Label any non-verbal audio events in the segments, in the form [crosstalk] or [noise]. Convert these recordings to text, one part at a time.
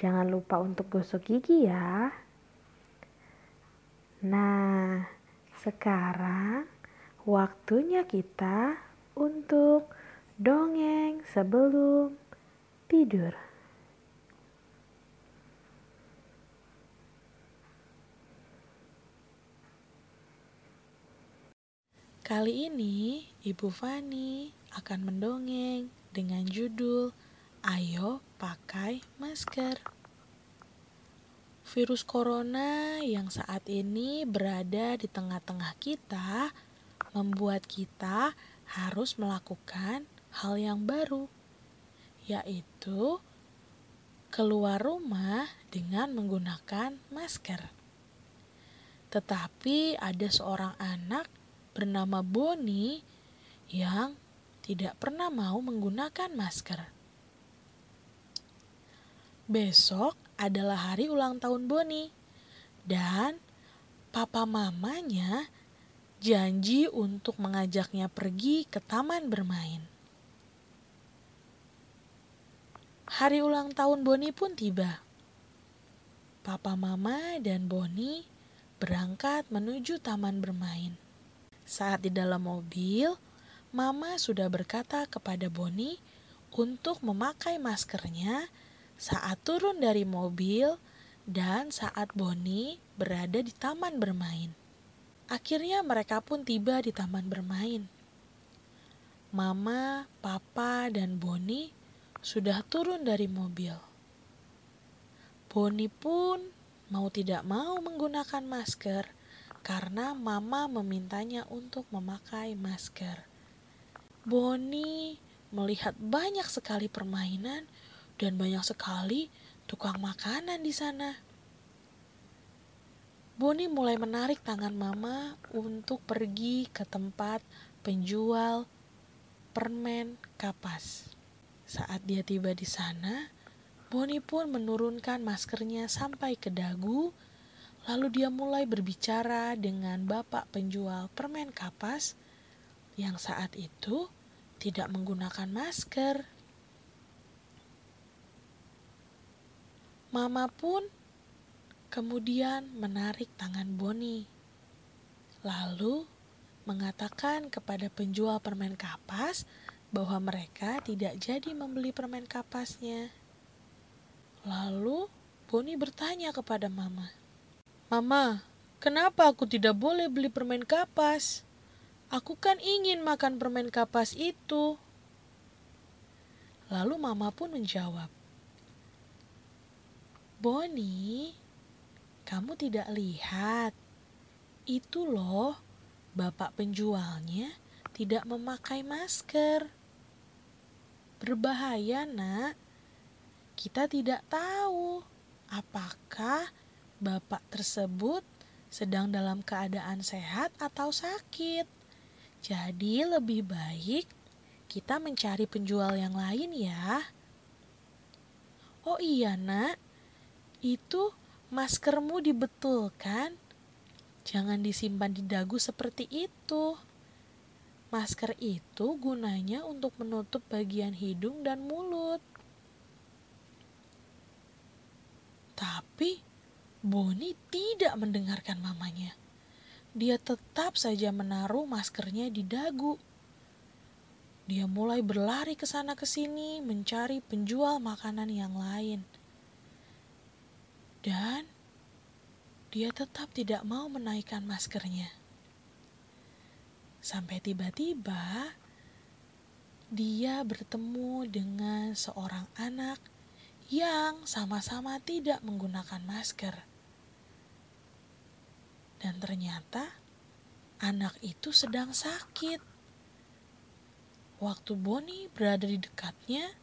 Jangan lupa untuk gosok gigi ya. Nah, sekarang waktunya kita untuk dongeng sebelum tidur. Kali ini Ibu Fani akan mendongeng dengan judul Ayo pakai masker. Virus corona yang saat ini berada di tengah-tengah kita membuat kita harus melakukan hal yang baru, yaitu keluar rumah dengan menggunakan masker. Tetapi ada seorang anak bernama Boni yang tidak pernah mau menggunakan masker. Besok adalah hari ulang tahun Boni. Dan papa mamanya janji untuk mengajaknya pergi ke taman bermain. Hari ulang tahun Boni pun tiba. Papa mama dan Boni berangkat menuju taman bermain. Saat di dalam mobil, mama sudah berkata kepada Boni untuk memakai maskernya saat turun dari mobil dan saat Bonnie berada di taman bermain. Akhirnya mereka pun tiba di taman bermain. Mama, Papa, dan Bonnie sudah turun dari mobil. Bonnie pun mau tidak mau menggunakan masker karena mama memintanya untuk memakai masker. Bonnie melihat banyak sekali permainan dan banyak sekali tukang makanan di sana. Boni mulai menarik tangan mama untuk pergi ke tempat penjual permen kapas. Saat dia tiba di sana, Boni pun menurunkan maskernya sampai ke dagu, lalu dia mulai berbicara dengan bapak penjual permen kapas yang saat itu tidak menggunakan masker. Mama pun kemudian menarik tangan Boni, lalu mengatakan kepada penjual permen kapas bahwa mereka tidak jadi membeli permen kapasnya. Lalu Boni bertanya kepada Mama, "Mama, kenapa aku tidak boleh beli permen kapas? Aku kan ingin makan permen kapas itu." Lalu Mama pun menjawab, Boni, kamu tidak lihat? Itu loh, bapak penjualnya tidak memakai masker. Berbahaya, Nak. Kita tidak tahu apakah bapak tersebut sedang dalam keadaan sehat atau sakit. Jadi, lebih baik kita mencari penjual yang lain, ya. Oh iya, Nak itu maskermu dibetulkan. Jangan disimpan di dagu seperti itu. Masker itu gunanya untuk menutup bagian hidung dan mulut. Tapi Boni tidak mendengarkan mamanya. Dia tetap saja menaruh maskernya di dagu. Dia mulai berlari ke sana ke sini mencari penjual makanan yang lain. Dan dia tetap tidak mau menaikkan maskernya. Sampai tiba-tiba dia bertemu dengan seorang anak yang sama-sama tidak menggunakan masker. Dan ternyata anak itu sedang sakit. Waktu Boni berada di dekatnya,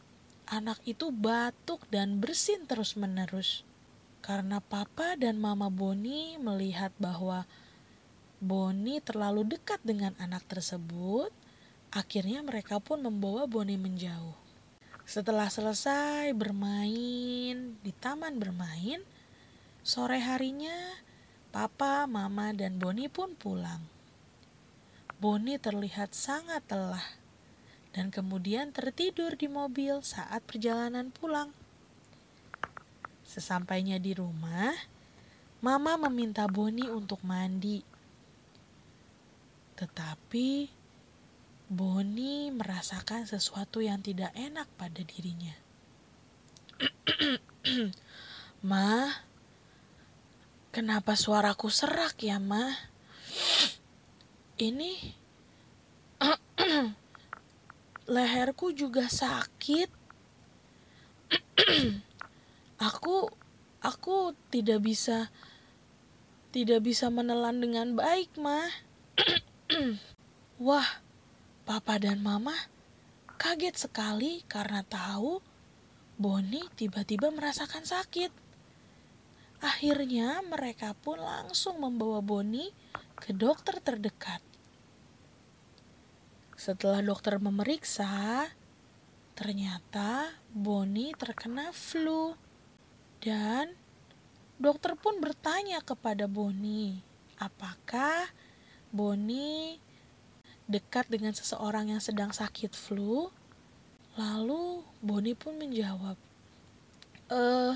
anak itu batuk dan bersin terus-menerus. Karena papa dan mama Boni melihat bahwa Boni terlalu dekat dengan anak tersebut, akhirnya mereka pun membawa Boni menjauh. Setelah selesai bermain di taman bermain, sore harinya papa, mama, dan Boni pun pulang. Boni terlihat sangat lelah dan kemudian tertidur di mobil saat perjalanan pulang. Sesampainya di rumah, Mama meminta Boni untuk mandi. Tetapi Boni merasakan sesuatu yang tidak enak pada dirinya. [clears throat] Ma, kenapa suaraku serak ya, Ma? Ini [clears throat] leherku juga sakit. [clears throat] aku aku tidak bisa tidak bisa menelan dengan baik, mah. [clears throat] Wah, papa dan mama kaget sekali karena tahu Boni tiba-tiba merasakan sakit. Akhirnya mereka pun langsung membawa Boni ke dokter terdekat. Setelah dokter memeriksa, ternyata Boni terkena flu. Dan dokter pun bertanya kepada Boni, apakah Boni dekat dengan seseorang yang sedang sakit flu? Lalu Boni pun menjawab, "Eh,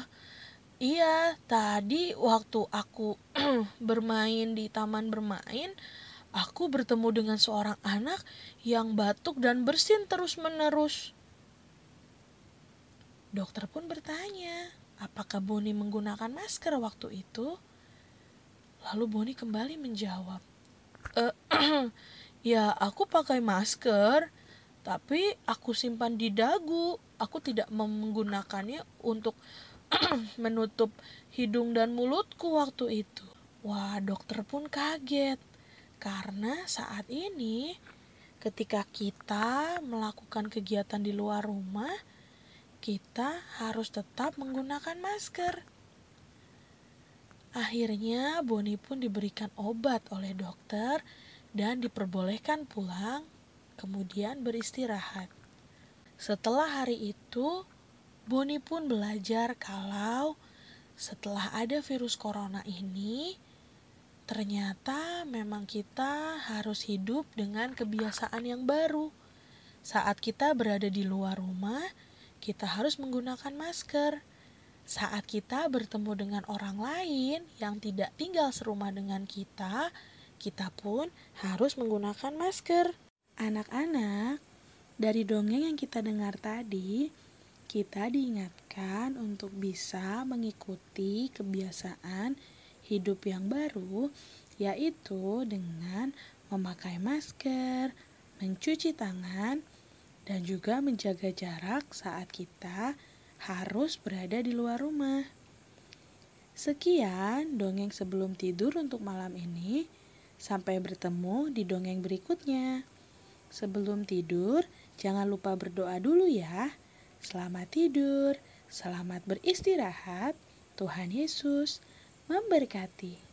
iya, tadi waktu aku [clears throat] bermain di taman bermain, aku bertemu dengan seorang anak yang batuk dan bersin terus-menerus." Dokter pun bertanya, apakah Boni menggunakan masker waktu itu? Lalu Boni kembali menjawab, e, [clears throat] ya aku pakai masker, tapi aku simpan di dagu. Aku tidak menggunakannya untuk [clears throat] menutup hidung dan mulutku waktu itu. Wah, dokter pun kaget karena saat ini ketika kita melakukan kegiatan di luar rumah, kita harus tetap menggunakan masker. Akhirnya Boni pun diberikan obat oleh dokter dan diperbolehkan pulang, kemudian beristirahat. Setelah hari itu, Boni pun belajar kalau setelah ada virus corona ini, ternyata memang kita harus hidup dengan kebiasaan yang baru. Saat kita berada di luar rumah, kita harus menggunakan masker. Saat kita bertemu dengan orang lain yang tidak tinggal serumah dengan kita, kita pun harus menggunakan masker. Anak-anak, dari dongeng yang kita dengar tadi, kita diingatkan untuk bisa mengikuti kebiasaan hidup yang baru, yaitu dengan memakai masker, mencuci tangan, dan juga menjaga jarak saat kita harus berada di luar rumah. Sekian dongeng sebelum tidur untuk malam ini. Sampai bertemu di dongeng berikutnya. Sebelum tidur, jangan lupa berdoa dulu ya. Selamat tidur, selamat beristirahat. Tuhan Yesus memberkati.